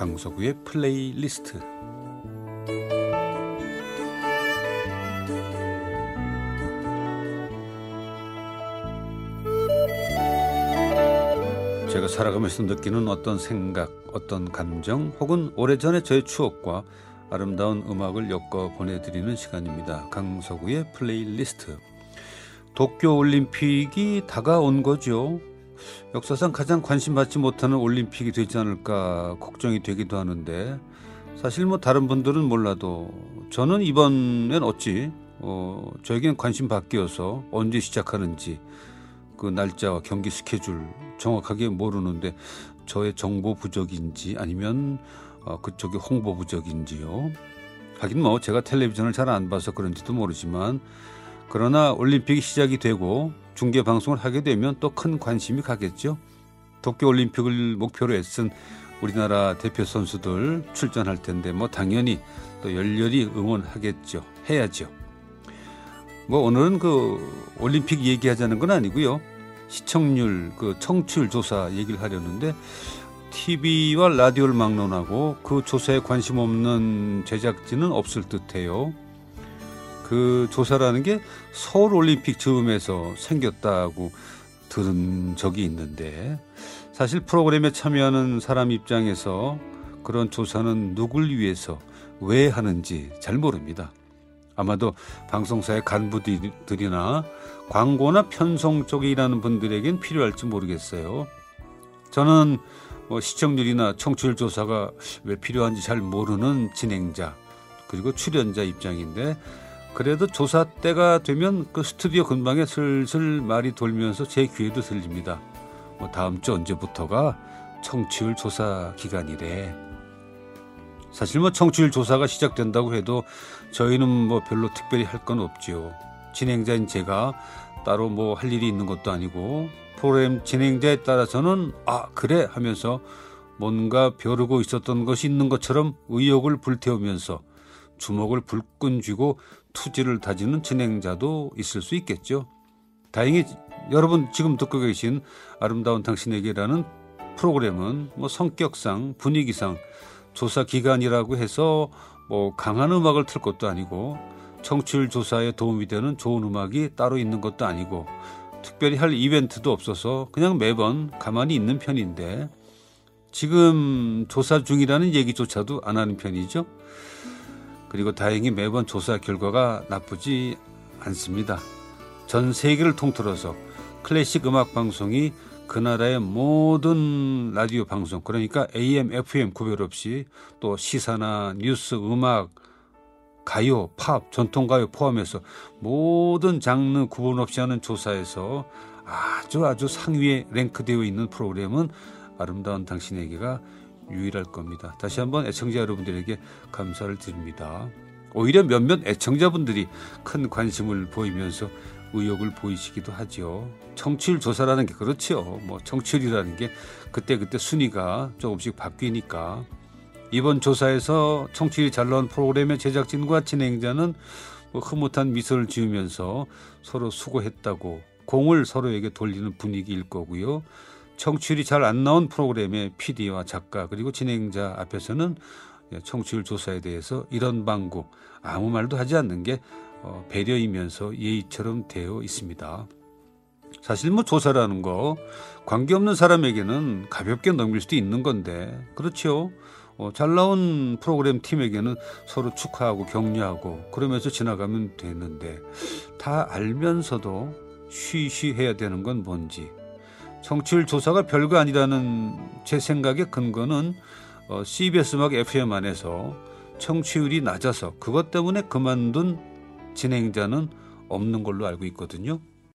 강석우의 플레이리스트 제가 살아가면서 느끼는 어떤 생각, 어떤 감정 혹은 오래전의 저의 추억과 아름다운 음악을 엮어 보내드리는 시간입니다. 강석우의 플레이리스트 도쿄올림픽이 다가온 거죠. 역사상 가장 관심 받지 못하는 올림픽이 되지 않을까 걱정이 되기도 하는데 사실 뭐 다른 분들은 몰라도 저는 이번엔 어찌 어, 저에겐 관심 밖이어서 언제 시작하는지 그 날짜와 경기 스케줄 정확하게 모르는데 저의 정보 부족인지 아니면 어, 그쪽의 홍보 부족인지요. 하긴 뭐 제가 텔레비전을 잘 안 봐서 그런지도 모르지만 그러나 올림픽이 시작이 되고 중계 방송을 하게 되면 또 큰 관심이 가겠죠. 도쿄 올림픽을 목표로 애쓴 우리나라 대표 선수들 출전할 텐데 뭐 당연히 또 열렬히 응원하겠죠. 해야죠. 뭐 오늘은 그 올림픽 얘기하자는 건 아니고요. 시청률 그 청취율 조사 얘기를 하려는데 TV와 라디오를 막론하고 그 조사에 관심 없는 제작진은 없을 듯해요. 그 조사라는 게 서울 올림픽 즈음에서 생겼다고 들은 적이 있는데 사실 프로그램에 참여하는 사람 입장에서 그런 조사는 누굴 위해서 왜 하는지 잘 모릅니다. 아마도 방송사의 간부들이나 광고나 편성 쪽에 일하는 분들에겐 필요할지 모르겠어요. 저는 뭐 시청률이나 청취율 조사가 왜 필요한지 잘 모르는 진행자 그리고 출연자 입장인데 그래도 조사 때가 되면 그 스튜디오 근방에 슬슬 말이 돌면서 제 귀에도 들립니다. 뭐 다음 주 언제부터가 청취율 조사 기간이래. 사실 뭐 청취율 조사가 시작된다고 해도 저희는 뭐 별로 특별히 할 건 없지요. 진행자인 제가 따로 뭐 할 일이 있는 것도 아니고 프로그램 진행자에 따라서는 아 그래 하면서 뭔가 벼르고 있었던 것이 있는 것처럼 의욕을 불태우면서 주먹을 불끈 쥐고 투지를 다지는 진행자도 있을 수 있겠죠. 다행히 여러분 지금 듣고 계신 아름다운 당신에게라는 프로그램은 뭐 성격상 분위기상 조사 기간이라고 해서 뭐 강한 음악을 틀 것도 아니고 청취율 조사에 도움이 되는 좋은 음악이 따로 있는 것도 아니고 특별히 할 이벤트도 없어서 그냥 매번 가만히 있는 편인데 지금 조사 중이라는 얘기조차도 안 하는 편이죠. 그리고 다행히 매번 조사 결과가 나쁘지 않습니다. 전 세계를 통틀어서 클래식 음악 방송이 그 나라의 모든 라디오 방송 그러니까 AM, FM 구별 없이 또 시사나 뉴스, 음악, 가요, 팝, 전통 가요 포함해서 모든 장르 구분 없이 하는 조사에서 아주 아주 상위에 랭크되어 있는 프로그램은 아름다운 당신에게가 유일할 겁니다. 다시 한번 애청자 여러분들에게 감사를 드립니다. 오히려 몇몇 애청자분들이 큰 관심을 보이면서 의욕을 보이시기도 하죠. 청취율 조사라는 게 그렇죠. 뭐 청취율이라는 게 그때 그때 순위가 조금씩 바뀌니까 이번 조사에서 청취율이 잘 나온 프로그램의 제작진과 진행자는 뭐 흐뭇한 미소를 지으면서 서로 수고했다고 공을 서로에게 돌리는 분위기일 거고요. 청취율이 잘 안 나온 프로그램의 PD와 작가 그리고 진행자 앞에서는 청취율 조사에 대해서 이런 방구 아무 말도 하지 않는 게 어, 배려이면서 예의처럼 되어 있습니다. 사실 뭐 조사라는 거 관계없는 사람에게는 가볍게 넘길 수도 있는 건데 그렇죠. 어, 잘 나온 프로그램 팀에게는 서로 축하하고 격려하고 그러면서 지나가면 되는데 다 알면서도 쉬쉬해야 되는 건 뭔지 청취율 조사가 별거 아니라는 제 생각의 근거는 어, CBS 음악 FM 안에서 청취율이 낮아서 그것 때문에 그만둔 진행자는 없는 걸로 알고 있거든요.